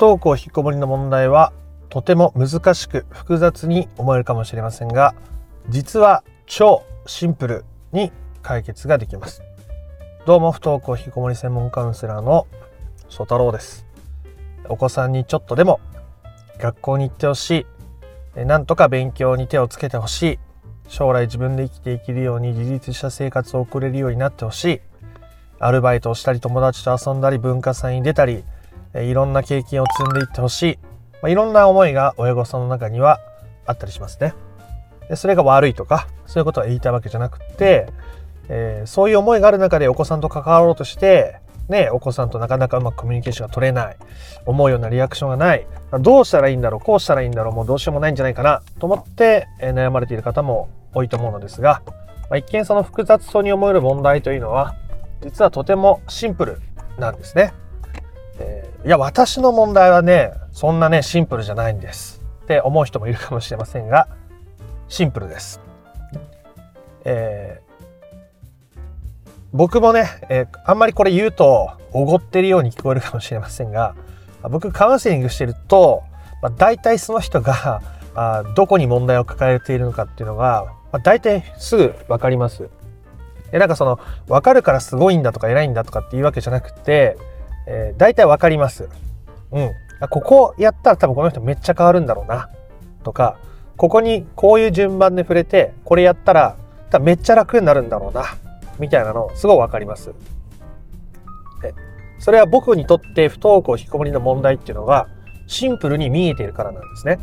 登校引きこもりの問題はとても難しく複雑に思えるかもしれませんが実は超シンプルに解決ができます。どうも不登校引きこもり専門カウンセラーの曽太郎です。お子さんにちょっとでも学校に行ってほしい。なんとか勉強に手をつけてほしい。将来自分で生きていけるように自立した生活を送れるようになってほしい。アルバイトをしたり友達と遊んだり文化祭に出たりいろんな経験を積んでいってほしい、まあ、いろんな思いが親御さんの中にはあったりしますねでそれが悪いとかそういうことは言いたいわけじゃなくて、えー、そういう思いがある中でお子さんと関わろうとしてね、お子さんとなかなかうまくコミュニケーションが取れない思うようなリアクションがないどうしたらいいんだろうこうしたらいいんだろうもうどうしようもないんじゃないかなと思って、え悩まれている方も多いと思うのですが、まあ、一見その複雑そうに思える問題というのは実はとてもシンプルなんですね。いや私の問題はねそんなねシンプルじゃないんですって思う人もいるかもしれませんがシンプルです。え僕もね、えー、あんまりこれ言うとおごってるように聞こえるかもしれませんが僕カウンセリングしてると、まあ、大体その人があどこに問題を抱えているのかっていうのが、まあ、大体すぐ分かります。でなんかその分かるからすごいんだとか偉いんだとかっていうわけじゃなくて、えー、大体分かります。うん。ここやったら多分この人めっちゃ変わるんだろうなとかここにこういう順番で触れてこれやったら多分めっちゃ楽になるんだろうなみたいなのすごい分かります。それは僕にとって不登校引きこもりの問題っていうのがシンプルに見えているからなんですね。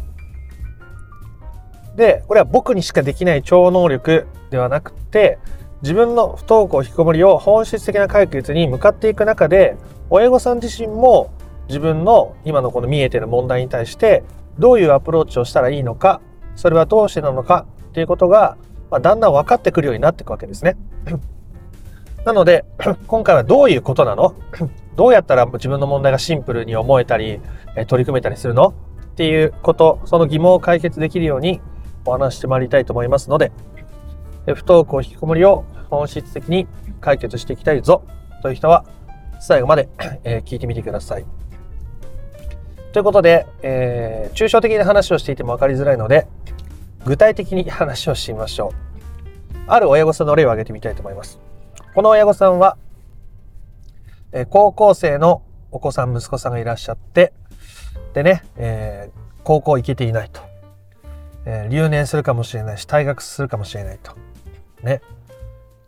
で、これは僕にしかできない超能力ではなくて、自分の不登校引きこもりを本質的な解決に向かっていく中で、親御さん自身も自分の今のこの見えてる問題に対してどういうアプローチをしたらいいのか、それはどうしてなのかっていうことが、まあ、だんだん分かってくるようになっていくわけですね。なので、今回はどういうことなの？どうやったら自分の問題がシンプルに思えたり、取り組めたりするの？っていうこと、その疑問を解決できるようにお話してまいりたいと思いますので、不登校引きこもりを本質的に解決していきたいぞという人は最後まで、え聞いてみてください。ということで、えー、抽象的な話をしていても分かりづらいので、具体的に話をしてみましょう。ある親御さんの例を挙げてみたいと思います。この親御さんは、え高校生のお子さん、息子さんがいらっしゃって、でね、えー、高校行けていないと。えー、留年するかもしれないし、退学するかもしれないと。ね。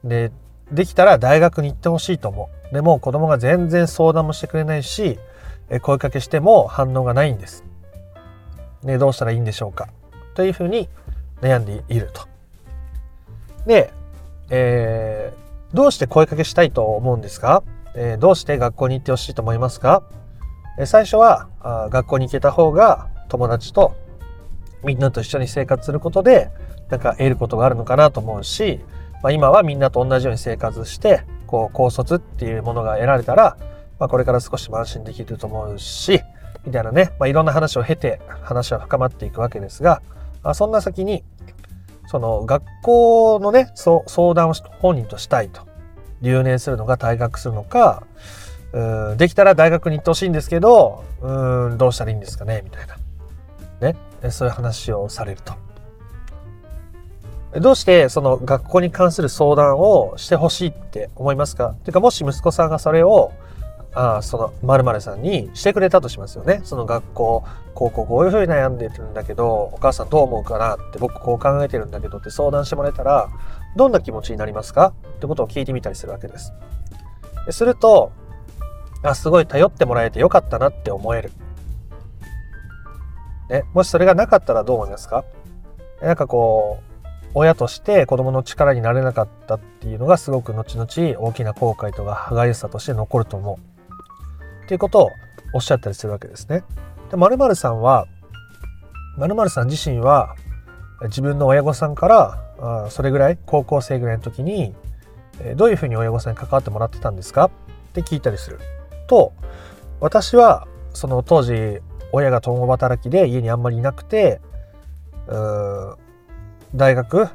で、できたら大学に行ってほしいと思う。でも子供が全然相談もしてくれないし、声かけしても反応がないんです。ね、どうしたらいいんでしょうか。というふうに悩んでいると。で、えー、どうして声かけしたいと思うんですか、えー、どうして学校に行ってほしいと思いますか、えー、最初はあ学校に行けた方が友達とみんなと一緒に生活することでなんか得ることがあるのかなと思うし、まあ、今はみんなと同じように生活してこう高卒っていうものが得られたら、まあ、これから少し安心できると思うしみたいなね、まあ、いろんな話を経て話は深まっていくわけですが、あ、そんな先にその学校のね相談を本人としたいと留年するのか退学するのかうんできたら大学に行ってほしいんですけどうんどうしたらいいんですかねみたいなねそういう話をされると。どうしてその学校に関する相談をしてほしいって思いますか？ていうかもし息子さんがそれをあその〇〇さんにしてくれたとしますよね。その学校、高校こういうふうに悩んでるんだけど、お母さんどう思うかなって僕こう考えてるんだけどって相談してもらえたら、どんな気持ちになりますか？ってことを聞いてみたりするわけです。すると、あ、すごい頼ってもらえてよかったなって思える。ね、もしそれがなかったらどう思いますか？なんかこう、親として子供の力になれなかったっていうのがすごく後々大きな後悔とか歯がゆさとして残ると思う。っていうことをおっしゃったりするわけですね。で、〇〇さんは、〇〇さん自身は自分の親御さんからそれぐらい高校生ぐらいの時にどういうふうに親御さんに関わってもらってたんですか？って聞いたりすると私はその当時親が共働きで家にあんまりいなくて大学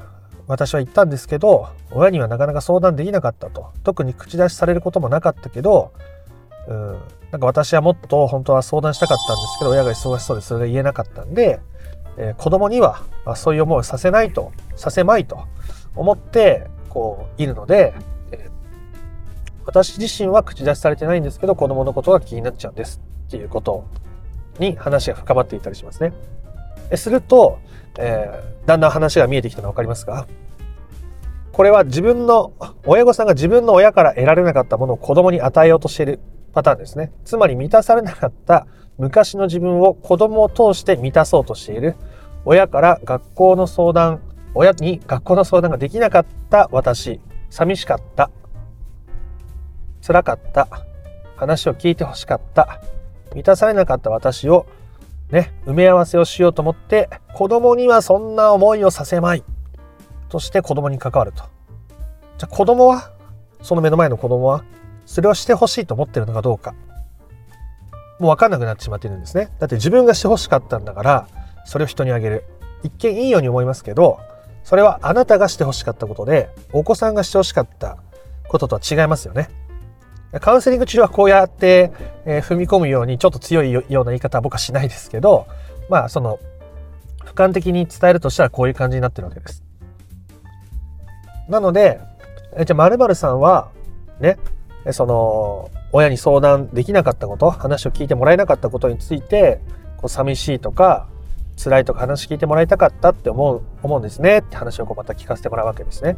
私は行ったんですけど親にはなかなか相談できなかったと特に口出しされることもなかったけどうん、なんか私はもっと本当は相談したかったんですけど、親が忙しそうでそれが言えなかったんで、えー、子供にはそういう思いをさせないと、させまいと思って、こう、いるので、えー、私自身は口出しされてないんですけど、子供のことが気になっちゃうんですっていうことに話が深まっていたりしますね。えすると、えー、だんだん話が見えてきたの分かりますか？これは自分の、親御さんが自分の親から得られなかったものを子供に与えようとしているパターンですね。つまり満たされなかった昔の自分を子供を通して満たそうとしている。親から学校の相談、親に学校の相談ができなかった私、寂しかった、辛かった、話を聞いてほしかった、満たされなかった私をね、埋め合わせをしようと思って、子供にはそんな思いをさせまい。として子供に関わると。じゃあ子供はその目の前の子供はそれをしてほしいと思ってるのかどうか。もう分かんなくなってしまってるんですね。だって自分がしてほしかったんだから、それを人にあげる。一見いいように思いますけど、それはあなたがしてほしかったことで、お子さんがしてほしかったこととは違いますよね。カウンセリング治療はこうやって、えー、踏み込むようにちょっと強いような言い方は僕はしないですけど、まあその、俯瞰的に伝えるとしたらこういう感じになってるわけです。なので、えじゃあ〇〇さんは、ね、その、親に相談できなかったこと、話を聞いてもらえなかったことについて、こう寂しいとか、辛いとか話聞いてもらいたかったって思う、思うんですねって話をこうまた聞かせてもらうわけですね。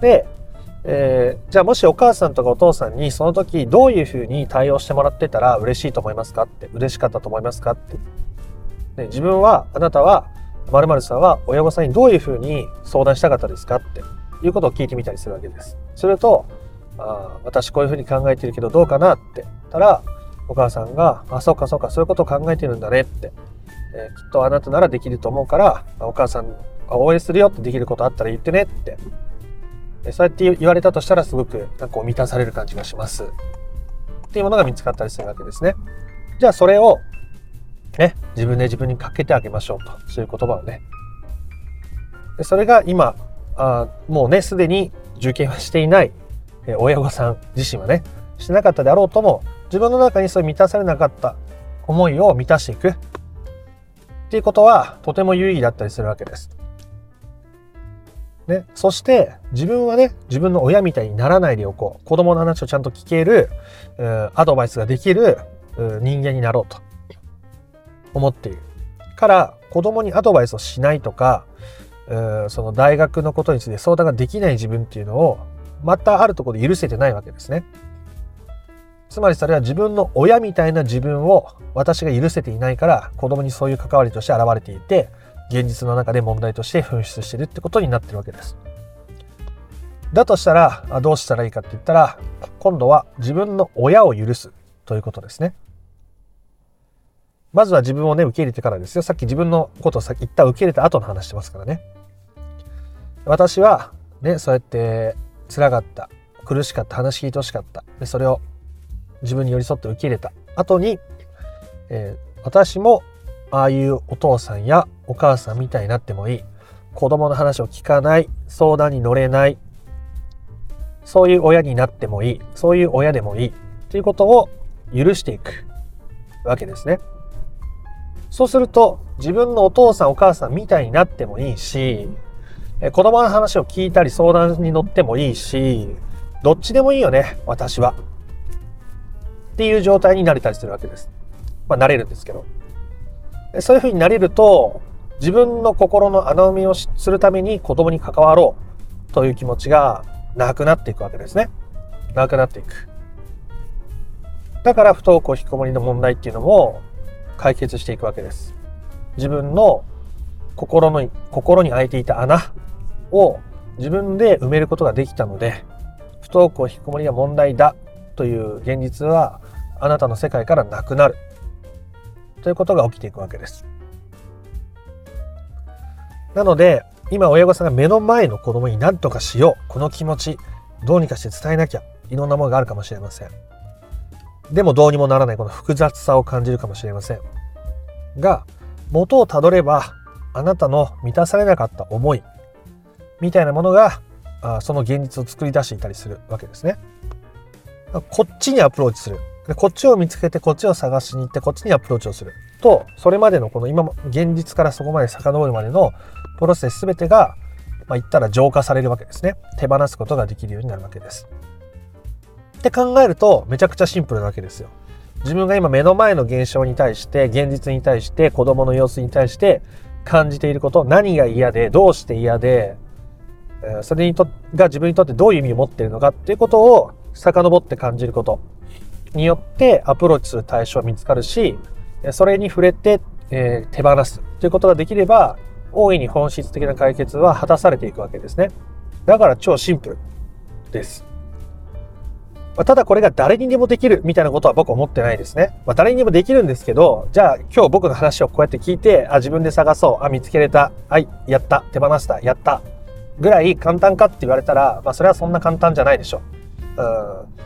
で、えー、じゃあもしお母さんとかお父さんにその時どういうふうに対応してもらってたら嬉しいと思いますかって嬉しかったと思いますかって、ね、自分はあなたは〇〇さんは親御さんにどういうふうに相談したかったですかっていうことを聞いてみたりするわけです。するとあ私こういうふうに考えてるけどどうかなって言ったらお母さんが「あそうかそうかそういうことを考えてるんだね」って、えー、きっとあなたならできると思うからお母さん応援するよってできることあったら言ってねってそうやって言われたとしたらすごくなんか満たされる感じがします。っていうものが見つかったりするわけですね。じゃあそれをね、自分で自分にかけてあげましょうと。そういう言葉をね。でそれが今、あもうね、すでに受験はしていないえ親御さん自身はね、してなかったであろうとも、自分の中にそういう満たされなかった思いを満たしていくっていうことはとても有意義だったりするわけです。ね、そして自分はね自分の親みたいにならないでおこう子供の話をちゃんと聞けるアドバイスができる人間になろうと思っている。から子供にアドバイスをしないとかその大学のことについて相談ができない自分っていうのをまたあるところで許せてないわけですね。つまりそれは自分の親みたいな自分を私が許せていないから子供にそういう関わりとして現れていて現実の中で問題として噴出してるってことになってるわけです。だとしたらどうしたらいいかって言ったら今度は自分の親を許すということですね。まずは自分をね受け入れてからですよ。さっき自分のことをさっき一旦受け入れた後の話してますからね。私はねそうやって辛かった苦しかった話聞いてほしかったでそれを自分に寄り添って受け入れた後に、えー、私もああいうお父さんやお母さんみたいになってもいい子供の話を聞かない相談に乗れないそういう親になってもいいそういう親でもいいということを許していくわけですね。そうすると自分のお父さんお母さんみたいになってもいいしえ子供の話を聞いたり相談に乗ってもいいし、どっちでもいいよね、私は。っていう状態になれたりするわけです。まあ、なれるんですけど。そういうふうになれると、自分の心の穴埋めをするために子供に関わろうという気持ちがなくなっていくわけですね。なくなっていく。だから不登校引きこもりの問題っていうのも解決していくわけです。自分の心の心に開いていた穴を自分で埋めることができたので不登校引きこもりが問題だという現実はあなたの世界からなくなるということが起きていくわけです。なので今親御さんが目の前の子供に何とかしようこの気持ちどうにかして伝えなきゃいろんなものがあるかもしれません。でもどうにもならないこの複雑さを感じるかもしれません。が元をたどればあなたの満たされなかった思いみたいなものがその現実を作り出していたりするわけですね。こっちにアプローチする。でこっちを見つけてこっちを探しに行ってこっちにアプローチをする。とそれまでのこの今現実からそこまで遡るまでのプロセス全てが、まあ、言ったら浄化されるわけですね。手放すことができるようになるわけです。って考えるとめちゃくちゃシンプルなわけですよ。自分が今目の前の現象に対して現実に対して子供の様子に対して感じていること何が嫌でどうして嫌でそれにとが自分にとってどういう意味を持っているのかっていうことを遡って感じること。によってアプローチする対象は見つかるし、それに触れて、えー、手放すということができれば、大いに本質的な解決は果たされていくわけですね。だから超シンプルです。まあ、ただこれが誰にでもできるみたいなことは僕は思ってないですね。まあ、誰にでもできるんですけど、じゃあ今日僕の話をこうやって聞いて、あ、自分で探そう、あ、見つけれた、はい、やった、手放した、やった、ぐらい簡単かって言われたら、まあそれはそんな簡単じゃないでしょ。うん。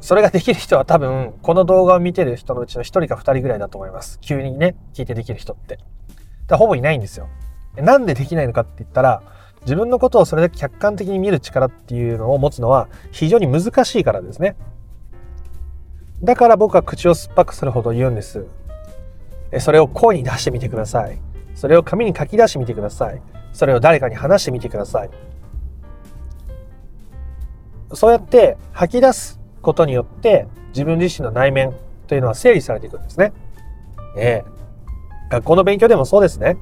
それができる人は多分、この動画を見てる人のうちの1人か2人ぐらいだと思います。急にね、聞いてできる人って。だほぼいないんですよ。なんでできないのかって言ったら、自分のことをそれだけ客観的に見る力っていうのを持つのは非常に難しいからですね。だから僕は口を酸っぱくするほど言うんです。それを声に出してみてください。それを紙に書き出してみてください。それを誰かに話してみてください。そうやって吐き出すことによって自分自身の内面というのは整理されていくんですね。ええ学校の勉強でもそうですね。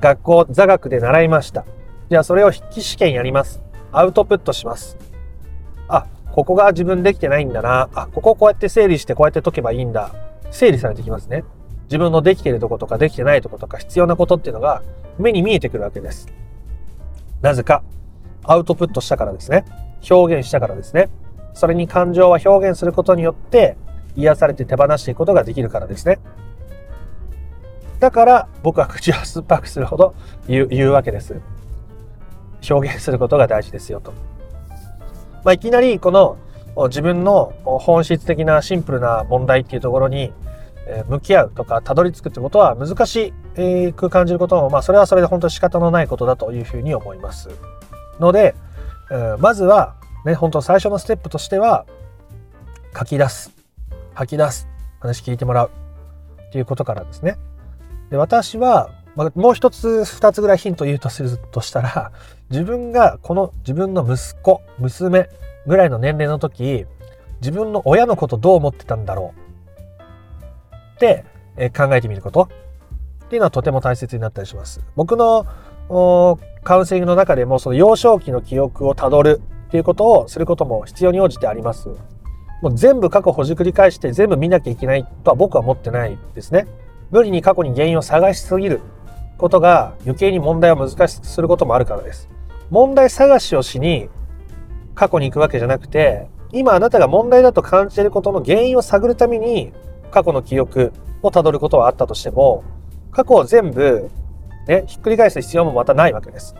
学校座学で習いました。じゃあそれを筆記試験やります。アウトプットします。あ、ここが自分できてないんだな。あ、ここをこうやって整理してこうやって解けばいいんだ。整理されてきますね。自分のできているとことかできてないとことか必要なことっていうのが目に見えてくるわけです。なぜか、アウトプットしたからですね。表現したからですね。それに感情は表現することによって癒されて手放していくことができるからですね。だから僕は口を酸っぱくするほど言う言うわけです。表現することが大事ですよと。まあ、いきなりこの自分の本質的なシンプルな問題っていうところに向き合うとかたどり着くってことは難しく感じることもまあそれはそれで本当に仕方のないことだというふうに思います。のでまずはね、本当最初のステップとしては、書き出す、吐き出す、話聞いてもらう。っていうことからですね。で、私は、まあ、もう一つ、二つぐらいヒントを言うとするとしたら、自分がこの自分の息子、娘ぐらいの年齢の時、自分の親のことどう思ってたんだろう。ってえ考えてみること。っていうのはとても大切になったりします。僕のカウンセリングの中でもその幼少期の記憶をたどる。っていうことをすることも必要に応じてあります。もう全部過去ほじくり返して全部見なきゃいけないとは僕は思ってないですね。無理に過去に原因を探しすぎることが余計に問題を難しくすることもあるからです。問題探しをしに過去に行くわけじゃなくて、今あなたが問題だと感じていることの原因を探るために過去の記憶をたどることはあったとしても、過去を全部ね、ひっくり返す必要もまたないわけです。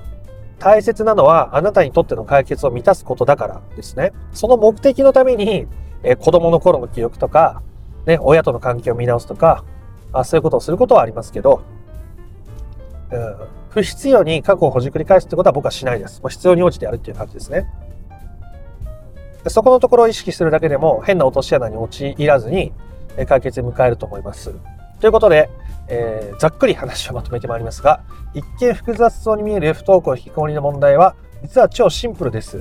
大切なのはあなたにとっての解決を満たすことだからですね。その目的のために、えー、子供の頃の記憶とか、ね、親との関係を見直すとか、あそういうことをすることはありますけど、うん、不必要に過去をほじくり返すってことは僕はしないです。もう必要に応じてやるっていう感じですね。そこのところを意識するだけでも変な落とし穴に陥らずに解決に迎えると思います。ということで、えー、ざっくり話をまとめてまいりますが、一見複雑そうに見える不登校引きこもりの問題は、実は超シンプルです。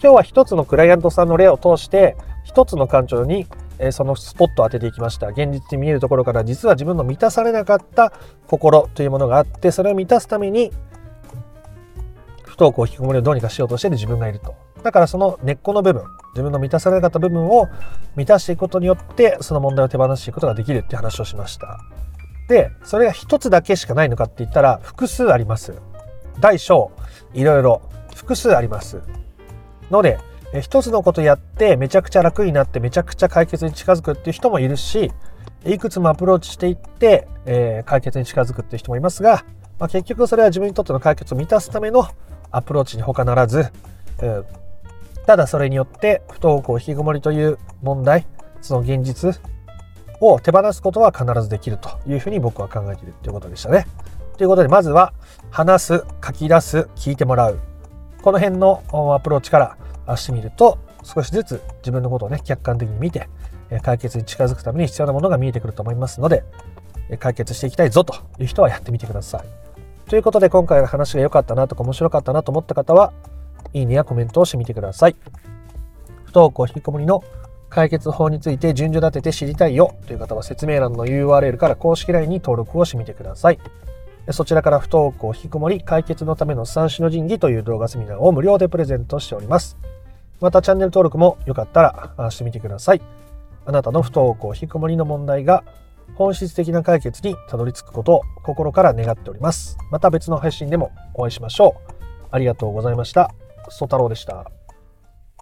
今日は一つのクライアントさんの例を通して、一つの感情に、えー、そのスポットを当てていきました。現実に見えるところから実は自分の満たされなかった心というものがあって、それを満たすために、不登校引きこもりをどうにかしようとしている自分がいると。だからその根っこの部分、自分の満たされなかった部分を満たしていくことによって、その問題を手放していくことができるっていう話をしました。で、それが一つだけしかないのかって言ったら、複数あります。大小、いろいろ、複数あります。ので、一つのことやってめちゃくちゃ楽になってめちゃくちゃ解決に近づくっていう人もいるし、いくつもアプローチしていって、えー、解決に近づくっていう人もいますが、まあ、結局それは自分にとっての解決を満たすためのアプローチに他ならず、うん、ただそれによって不登校引きこもりという問題、その現実を手放すことは必ずできるというふうに僕は考えているということでしたね。ということで、まずは話す、書き出す、聞いてもらう。この辺のアプローチからしてみると、少しずつ自分のことをね、客観的に見て、解決に近づくために必要なものが見えてくると思いますので、解決していきたいぞという人はやってみてください。ということで今回の話が良かったなとか面白かったなと思った方は、いいねやコメントをしてみてください。不登校引きこもりの解決法について順序立てて知りたいよという方は説明欄の URL から公式 LINE に登録をしてみてください。そちらから不登校引きこもり解決のための三種の神器という動画セミナーを無料でプレゼントしております。またチャンネル登録もよかったらしてみてください。あなたの不登校引きこもりの問題が本質的な解決にたどり着くことを心から願っております。また別の配信でもお会いしましょう。ありがとうございました。ソ太郎でした。